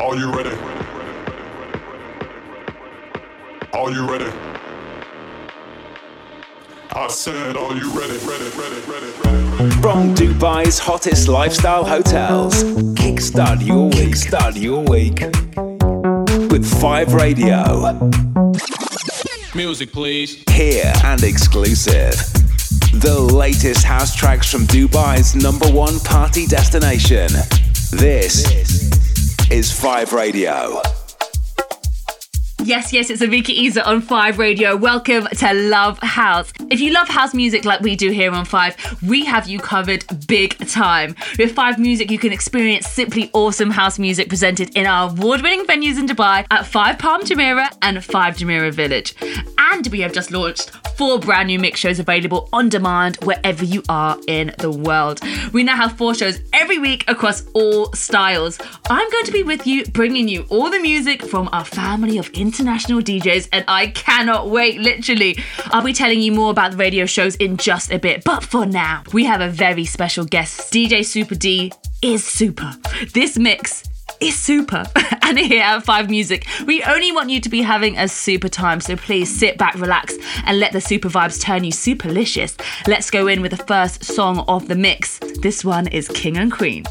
Are you ready? Are you ready? I said, are you ready, ready, ready, ready, ready? From Dubai's hottest lifestyle hotels, kickstart your week, start your week with Five Radio. Music, please. Here and exclusive. The latest house tracks from Dubai's number one party destination. This is Five Radio. Yes, yes, it's Avika Isa on Five Radio. Welcome to Love House. If you love house music like we do here on Five, we have you covered big time. With Five Music, you can experience simply awesome house music presented in our award winning venues in Dubai at Five Palm Jumeirah and Five Jumeirah Village. And we have just launched four brand new mix shows available on demand wherever you are in the world. We now have four shows every week across all styles. I'm going to be with you, bringing you all the music from our family of international DJs, and I cannot wait, literally. I'll be telling you more about the radio shows in just a bit, but for now, we have a very special guest. DJ Super D is super. This mix is super. and here at Five Music, we only want you to be having a super time. So please sit back, relax, and let the super vibes turn you superlicious. Let's go in with the first song of the mix. This one is King and Queen.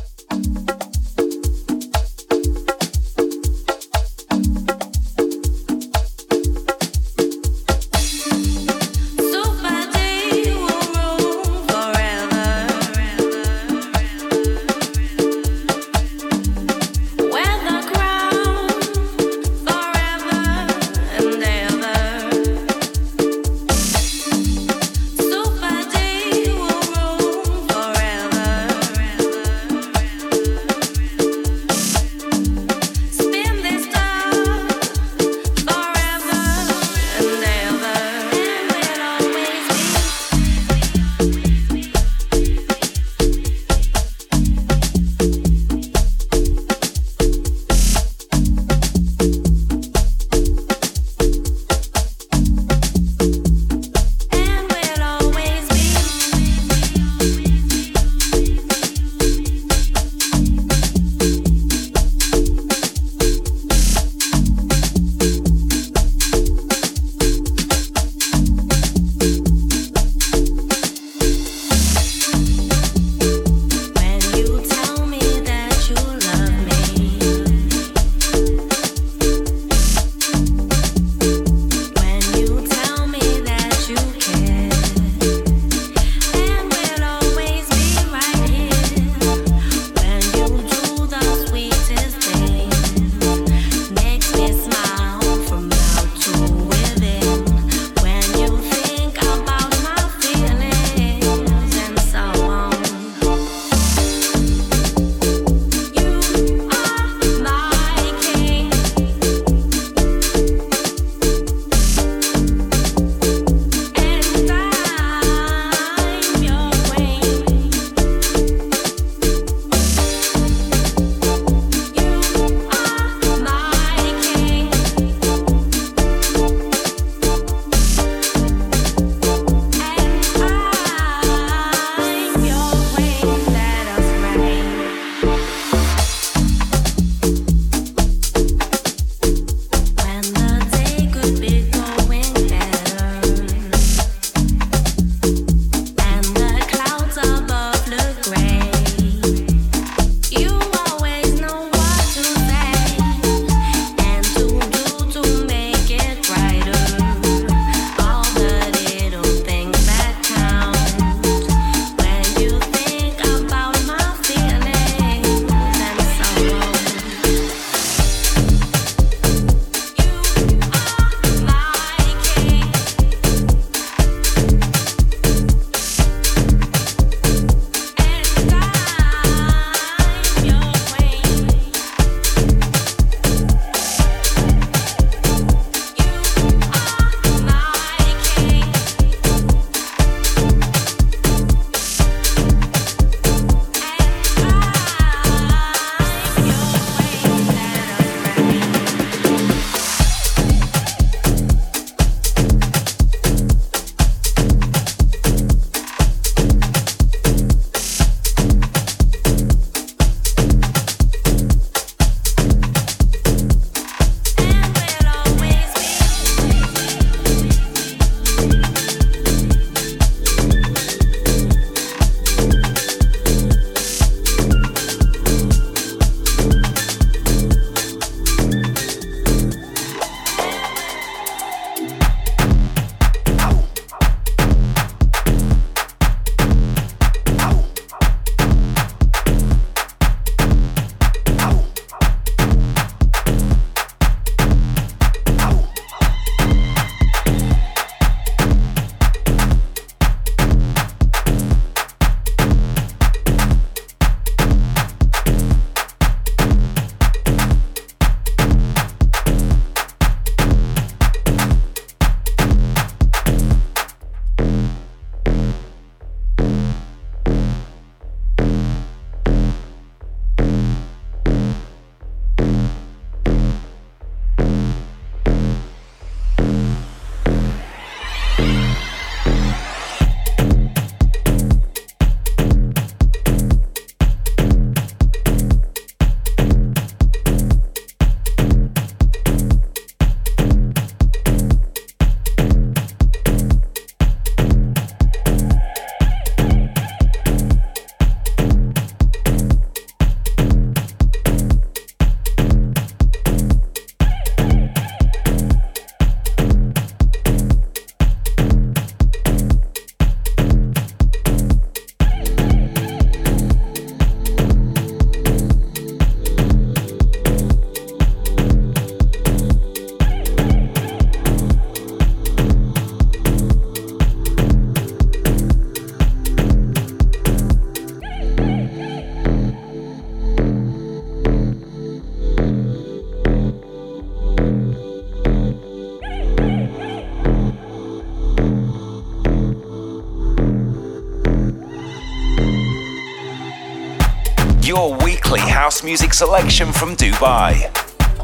Music selection from Dubai.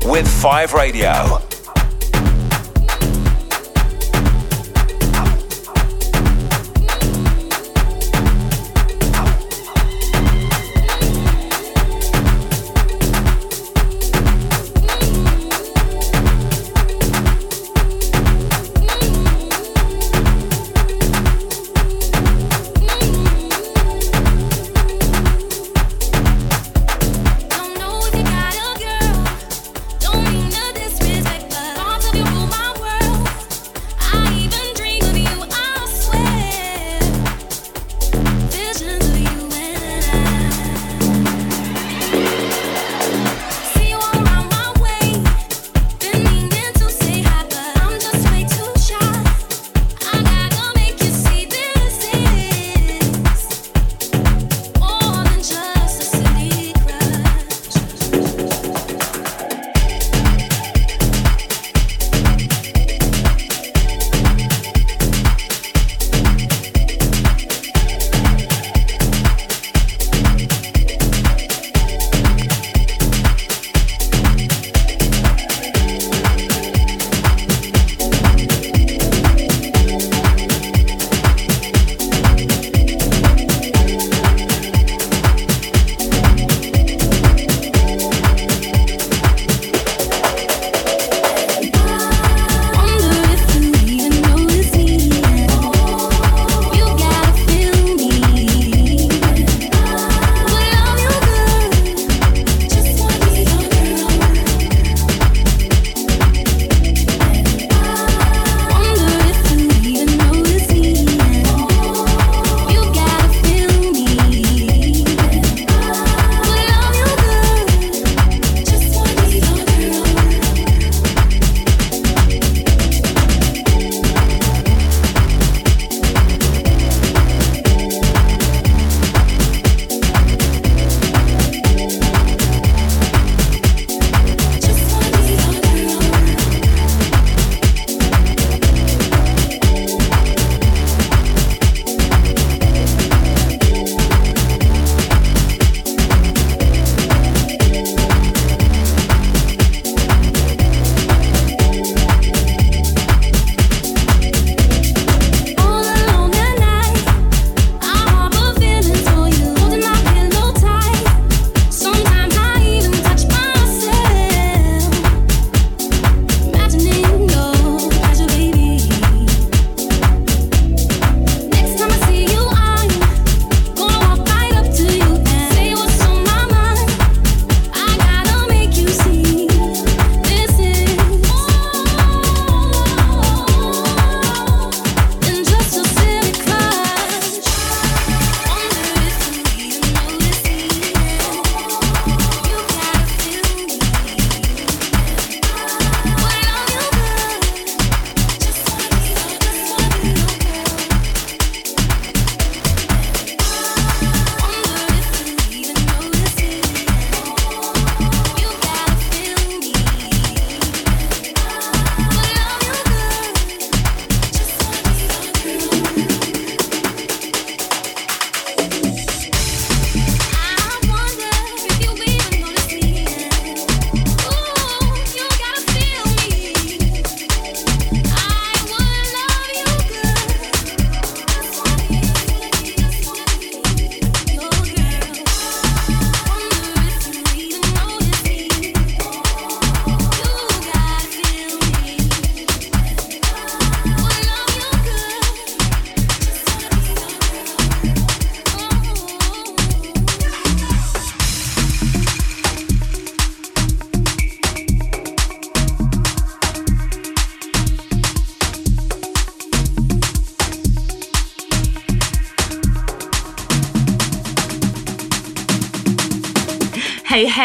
With 5 Radio.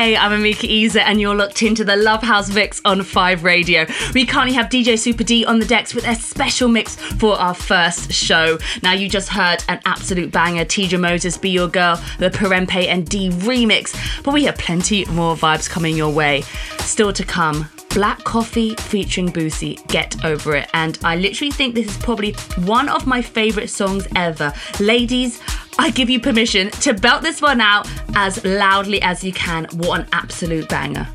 Hey, I'm Amika Iza, and you're locked into the Love House Mix on 5 Radio. We currently have DJ Super D on the decks with a special mix for our first show. Now, you just heard an absolute banger Teedra Moses, Be Your Girl, the Perempe and D remix, but we have plenty more vibes coming your way. Still to come, Black Coffee featuring Bucie, Get Over It. And I literally think this is probably one of my favourite songs ever. Ladies, I give you permission to belt this one out as loudly as you can. What an absolute banger.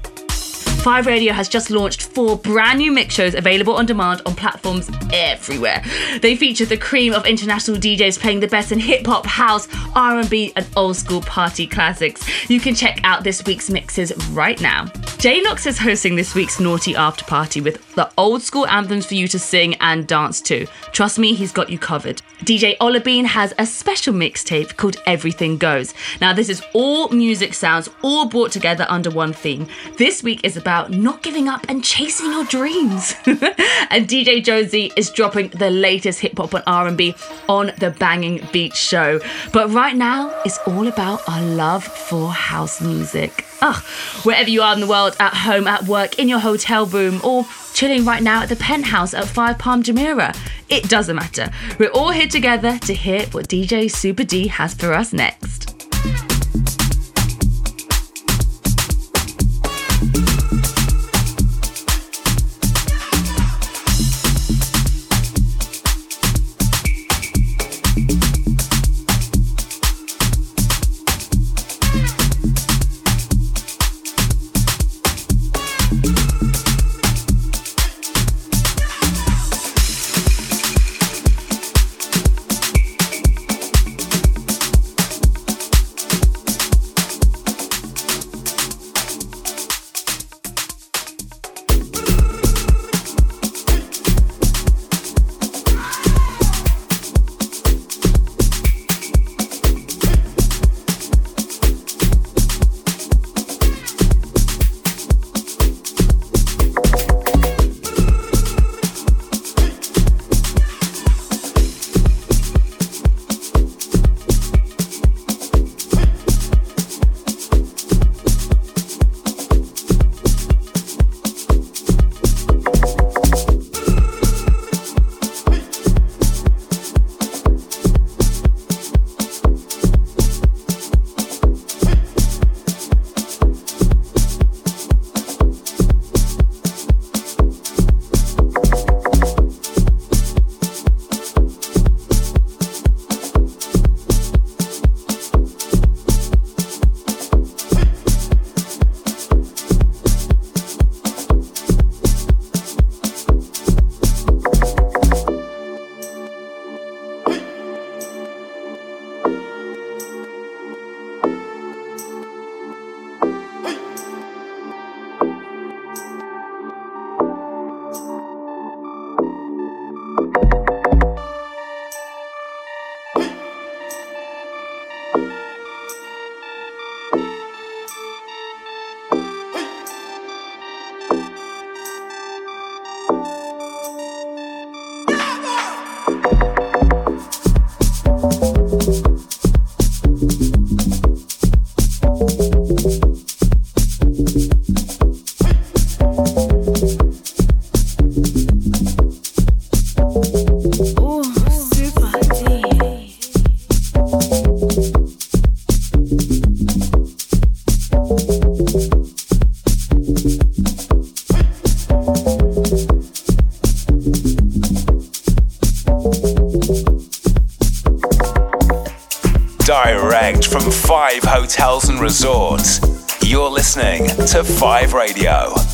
5 Radio has just launched four brand new mix shows available on demand on platforms everywhere. They feature the cream of international DJs playing the best in hip hop, house, R&B, and old school party classics. You can check out this week's mixes right now. J-Nox is hosting this week's Naughty After Party with the old school anthems for you to sing and dance to. Trust me, he's got you covered. DJ Olabine has a special mixtape called Everything Goes. Now, this is all music sounds, all brought together under one theme. This week is about about not giving up and chasing your dreams. and DJ Jonesy is dropping the latest hip hop and R&B on the Banging Beat show. But right now, it's all about our love for house music. Ugh, wherever you are in the world, at home, at work, in your hotel room, or chilling right now at the penthouse at 5 Palm Jumeirah. It doesn't matter. We're all here together to hear what DJ Super D has for us next. 5 Radio.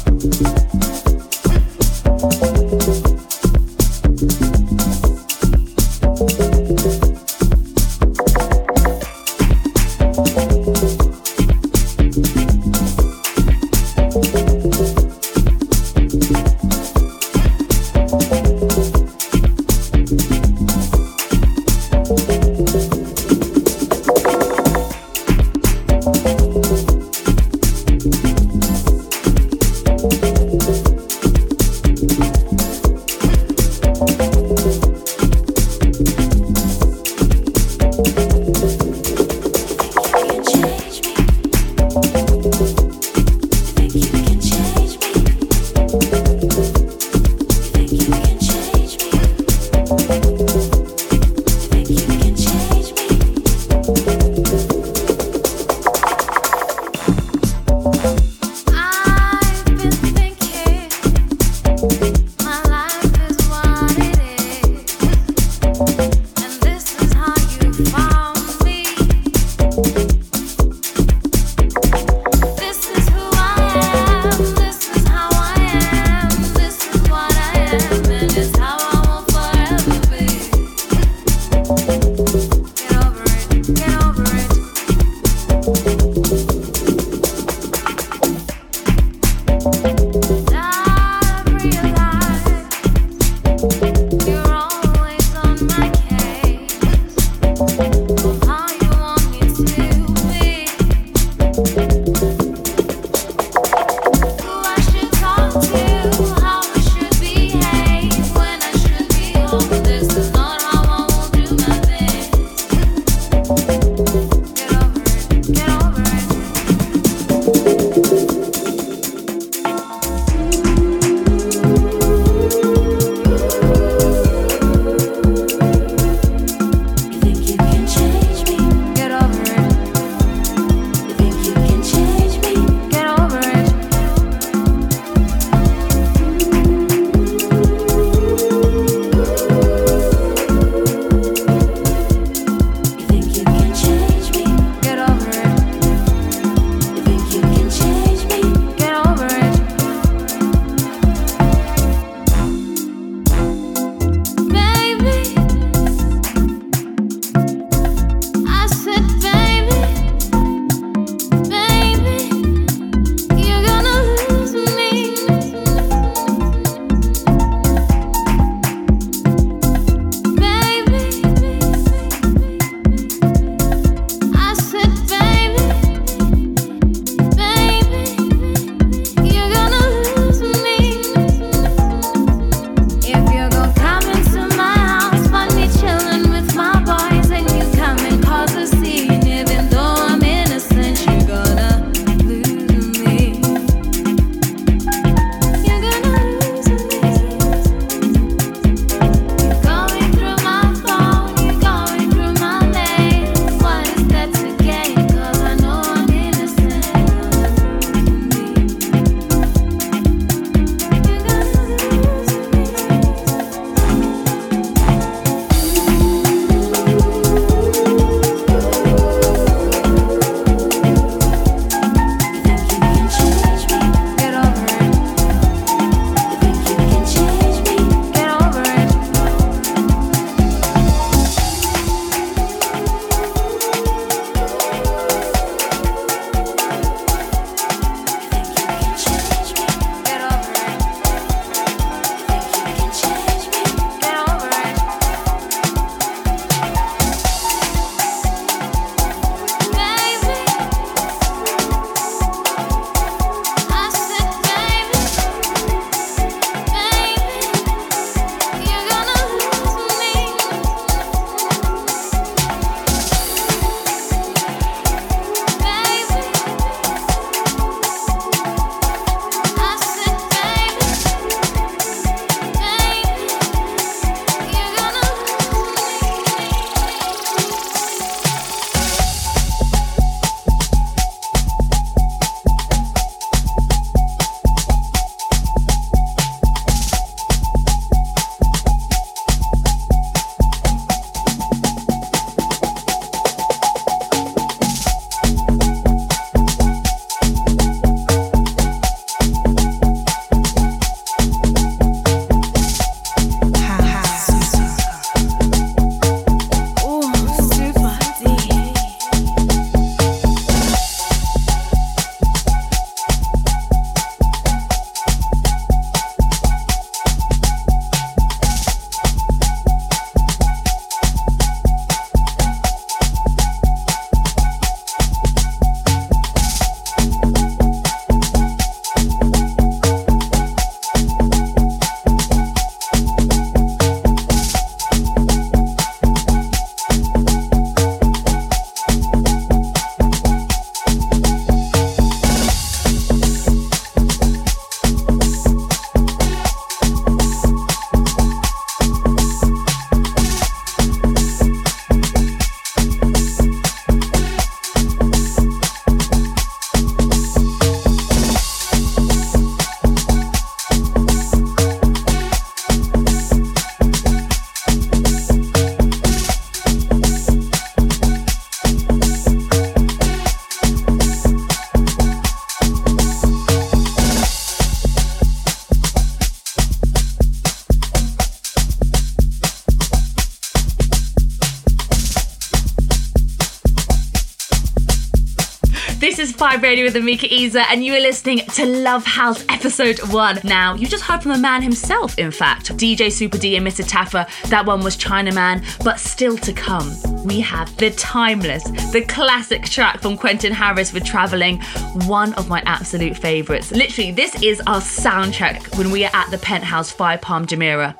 Radio with Amika Isa, and you are listening to Love House Episode 1. Now, you just heard from the man himself, in fact, DJ Super D and Mr. Taffer. That one was Chinaman, but still to come, we have the timeless, the classic track from Quentin Harris with Traveling, one of my absolute favourites. Literally, this is our soundtrack when we are at the penthouse Five Palm Jumeirah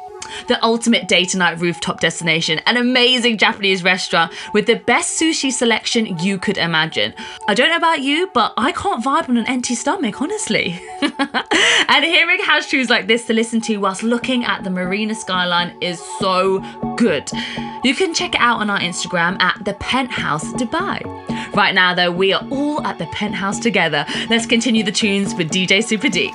the ultimate day to night rooftop destination, an amazing Japanese restaurant with the best sushi selection you could imagine. I don't know about you, but I can't vibe on an empty stomach, honestly. and hearing house tunes like this to listen to whilst looking at the marina skyline is so good. You can check it out on our Instagram at the Penthouse Dubai. Right now, though, we are all at the penthouse together. Let's continue the tunes with DJ Super D.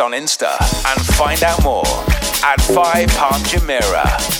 on Insta and find out more at 5 Palm Jumeirah.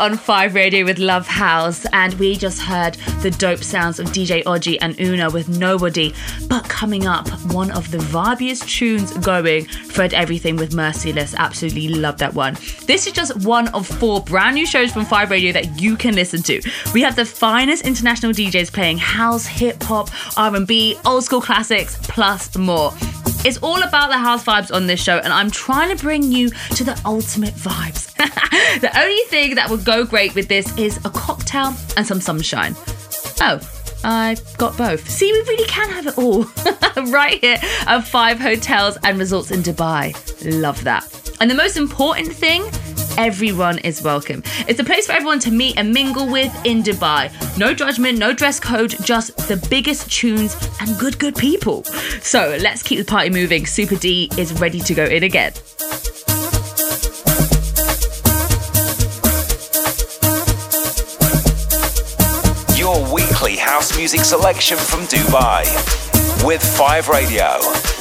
On 5 Radio with Love House, and we just heard the dope sounds of DJ Oji and Una with Nobody. But coming up, one of the vibiest tunes going, Fred Everything with Merciless. Absolutely love that one. This is just one of four brand new shows from 5 Radio that you can listen to. We have the finest international DJs playing house, hip hop, R&B, old school classics, plus more. It's all about the house vibes on this show, and I'm trying to bring you to the ultimate vibes. the only thing that would go great with this is a cocktail and some sunshine. Oh, I got both. See, we really can have it all right here at five hotels and resorts in Dubai. Love that. And the most important thing, everyone is welcome. It's a place for everyone to meet and mingle with in Dubai. No judgment, no dress code, just the biggest tunes and good, good people. So let's keep the party moving. Super D is ready to go in again. Your weekly house music selection from Dubai with 5 Radio.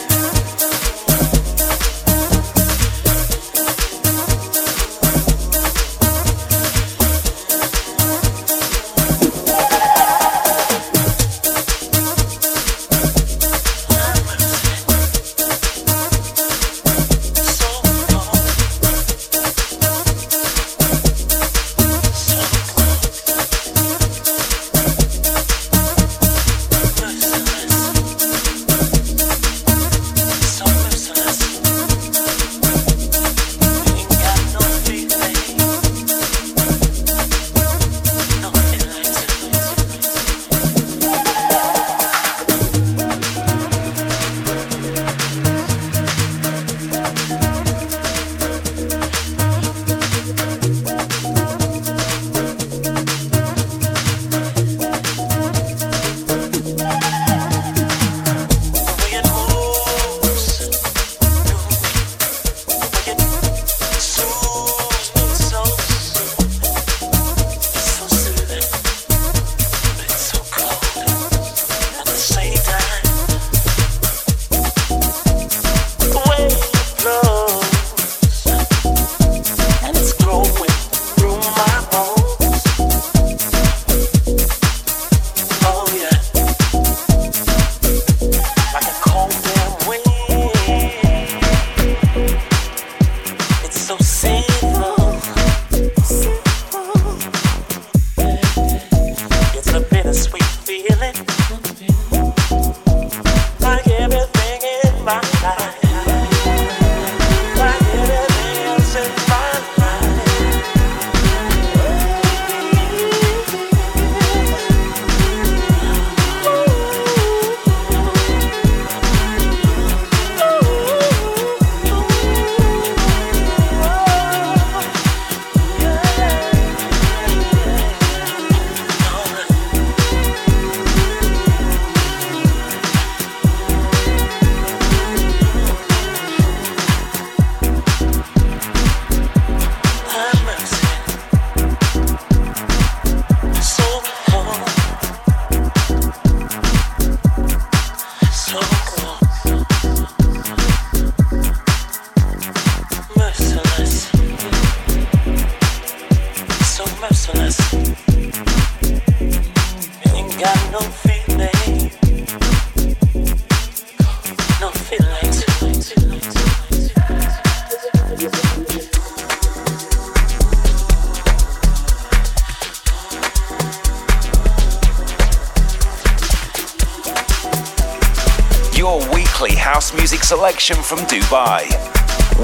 From Dubai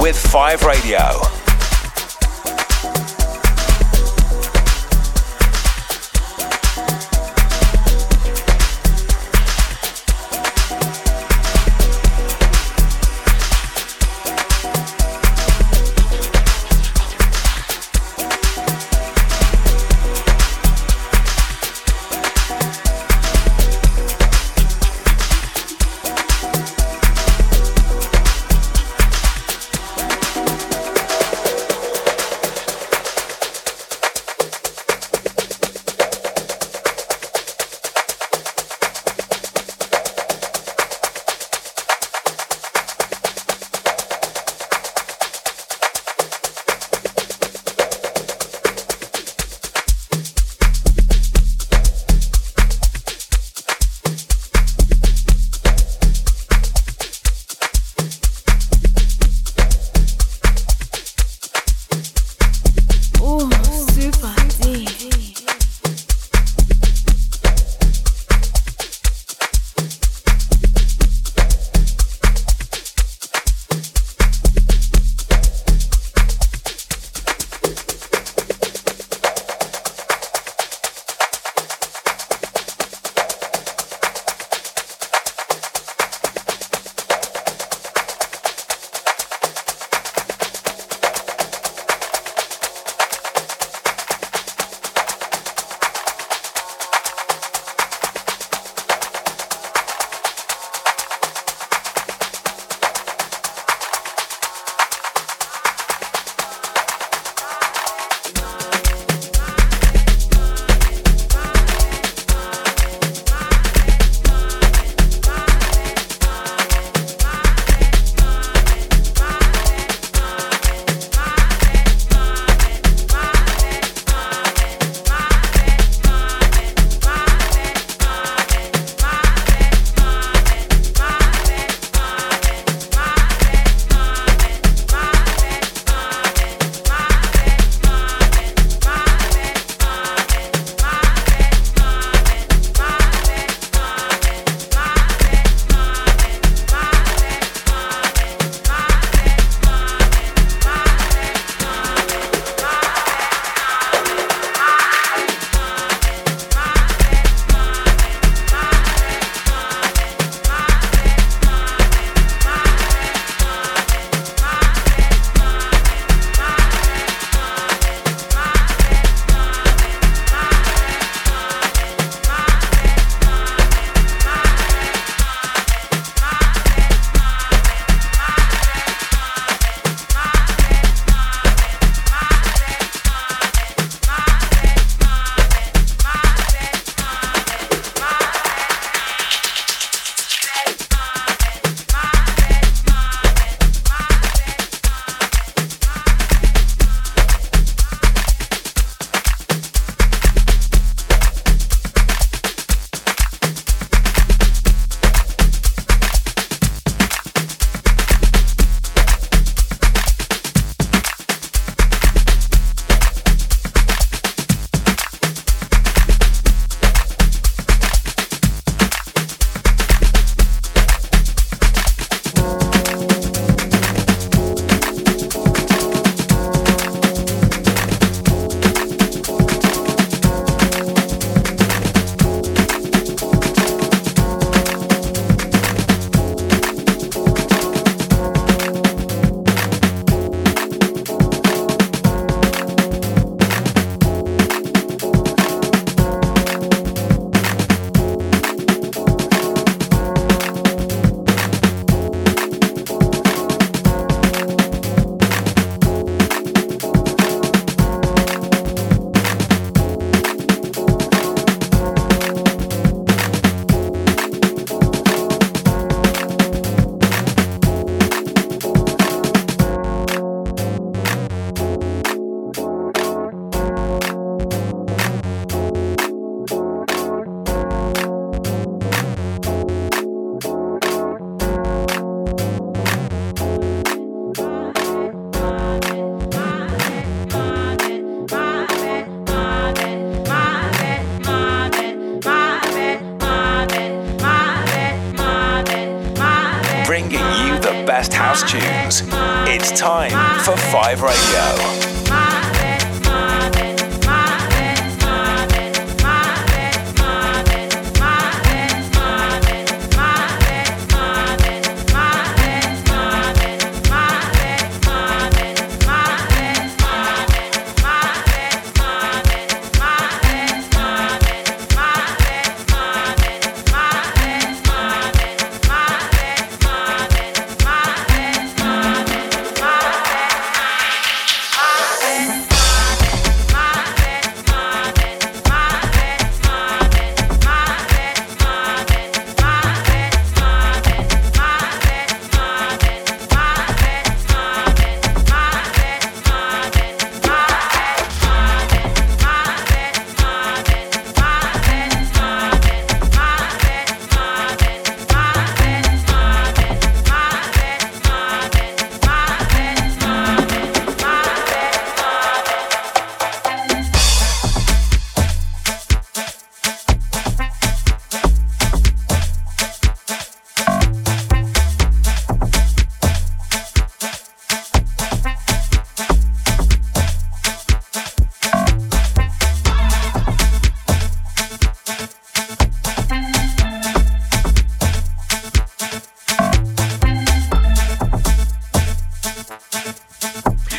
with 5 Radio. Radio.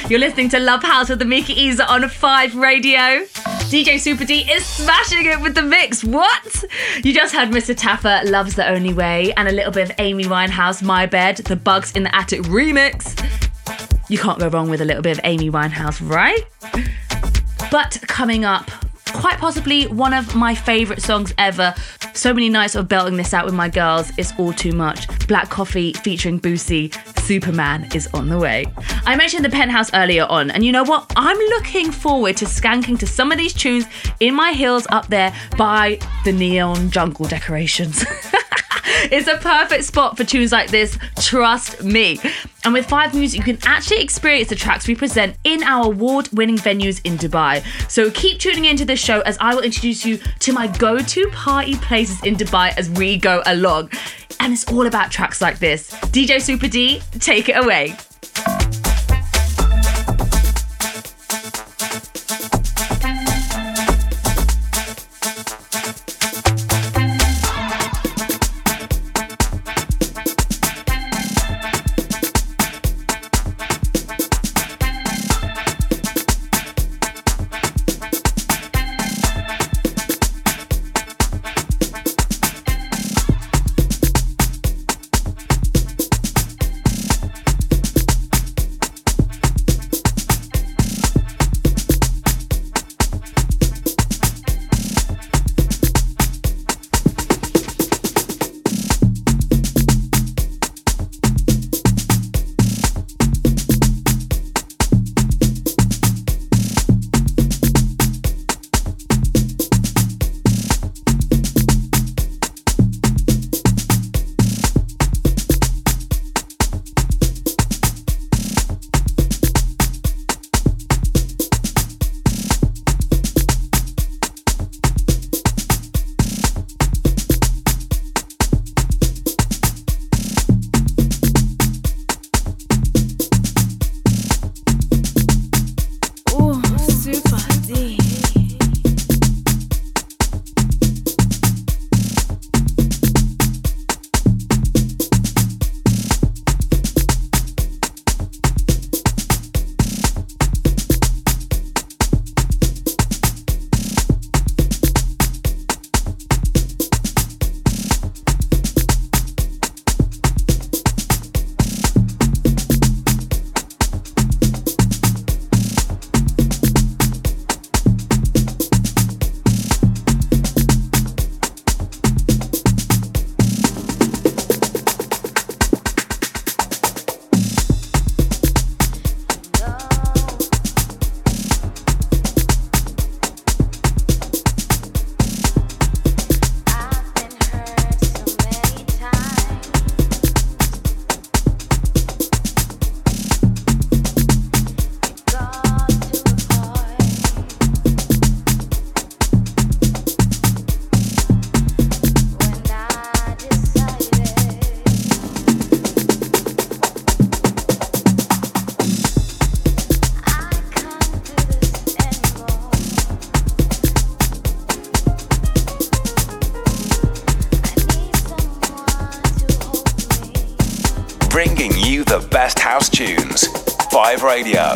You're listening to Love House with the Mickey Easer on 5 Radio. DJ Super D is smashing it with the mix. What? You just heard Mr. Taffer, Love's the Only Way, and a little bit of Amy Winehouse, My Bed, the Bugs in the Attic remix. You can't go wrong with a little bit of Amy Winehouse, right? But coming up, quite possibly one of my favourite songs ever. So many nights of belting this out with my girls, it's all too much. Black Coffee featuring Bucie, Superman is on the way. I mentioned the penthouse earlier on, and you know what? I'm looking forward to skanking to some of these tunes in my heels up there by the neon jungle decorations. it's a perfect spot for tunes like this, trust me. And with Five Music, you can actually experience the tracks we present in our award winning venues in Dubai. So keep tuning into this show as I will introduce you to my go to party places in Dubai as we go along. And it's all about tracks like this. DJ Super D, take it away. bringing you the best house tunes. Five Radio.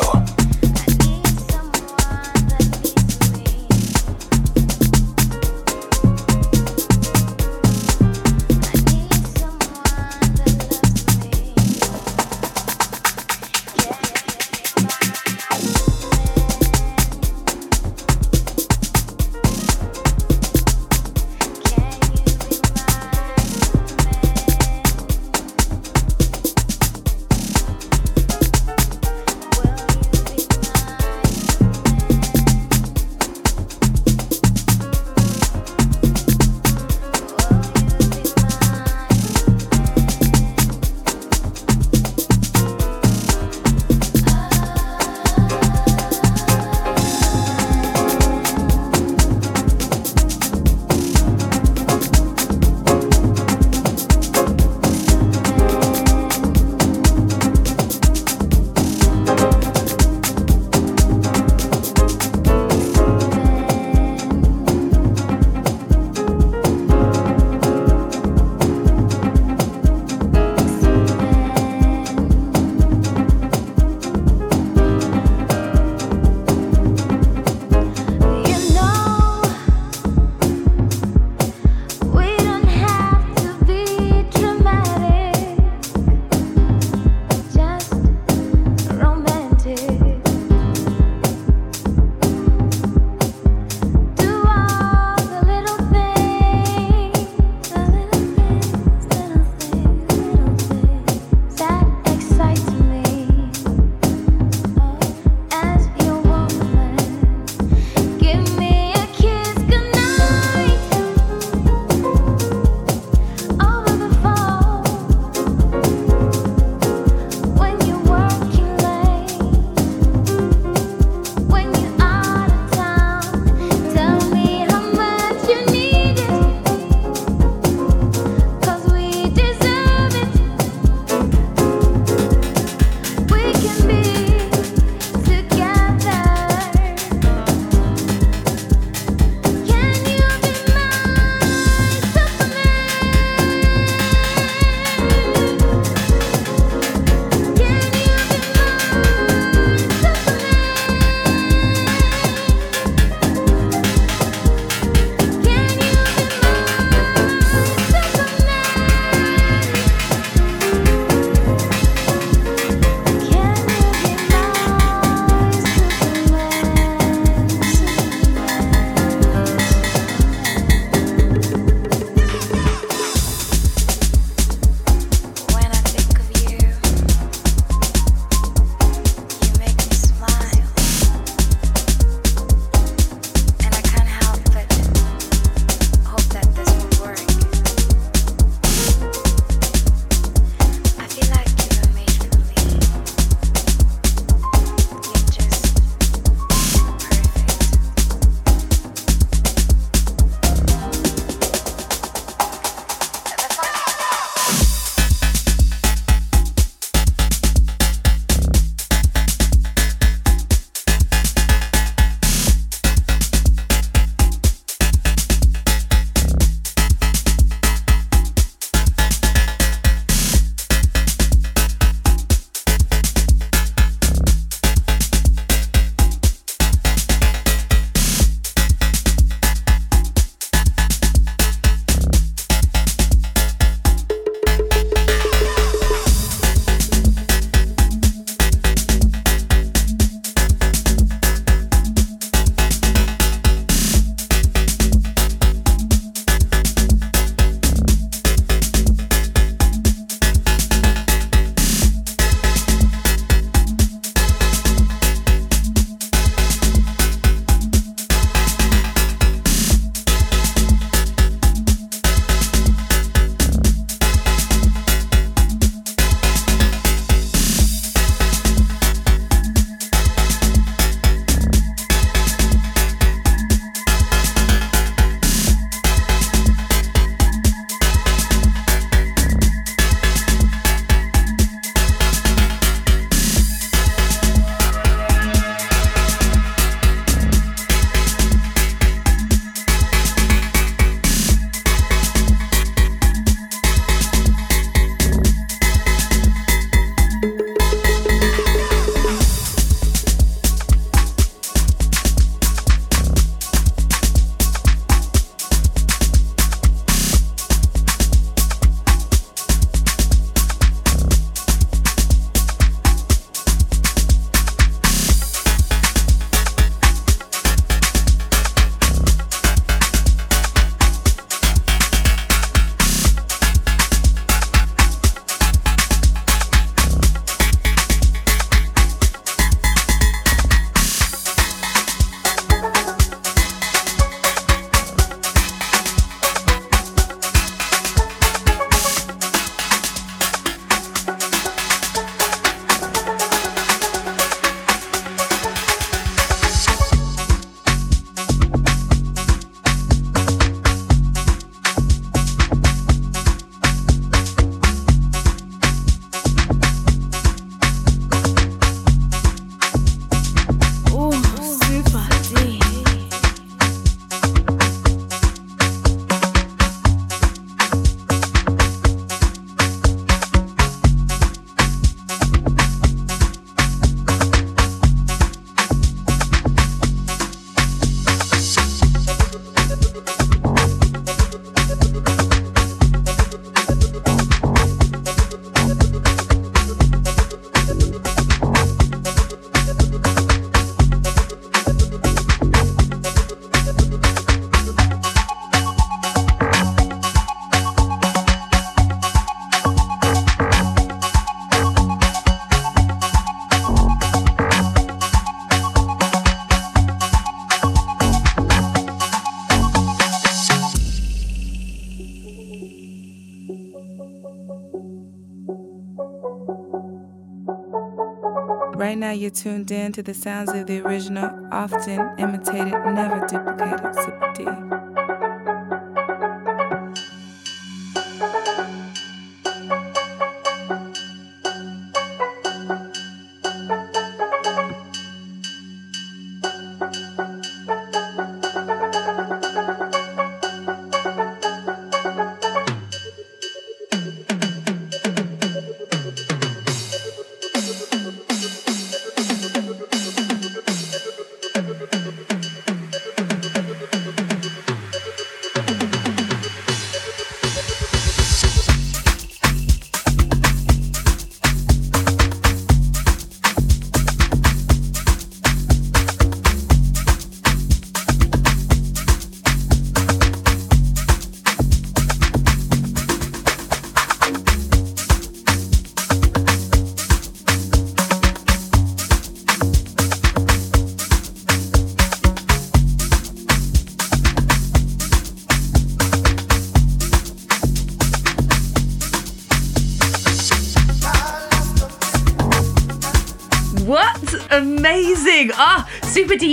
Tuned in to the sounds of the original, often imitated, never duplicated.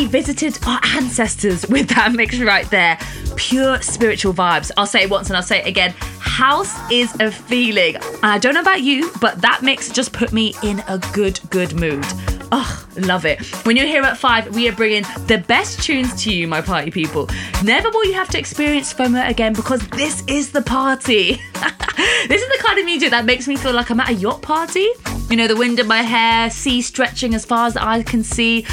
Visited our ancestors with that mix right there. Pure spiritual vibes. I'll say it once and I'll say it again. House is a feeling. I don't know about you, but that mix just put me in a good, good mood. Oh, love it. When you're here at 5, we are bringing the best tunes to you, my party people. Never will you have to experience FOMO again because this is the party. this is the kind of music that makes me feel like I'm at a yacht party. You know, the wind in my hair, sea stretching as far as eye can see.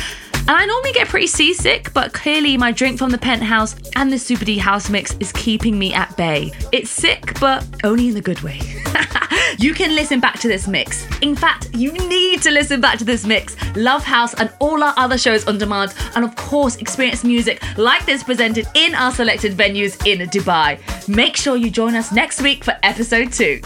And I normally get pretty seasick, but clearly my drink from the penthouse and the Super D house mix is keeping me at bay. It's sick, but only in the good way. you can listen back to this mix. In fact, you need to listen back to this mix, Love House, and all our other shows on demand, and of course, experience music like this presented in our selected venues in Dubai. Make sure you join us next week for episode two.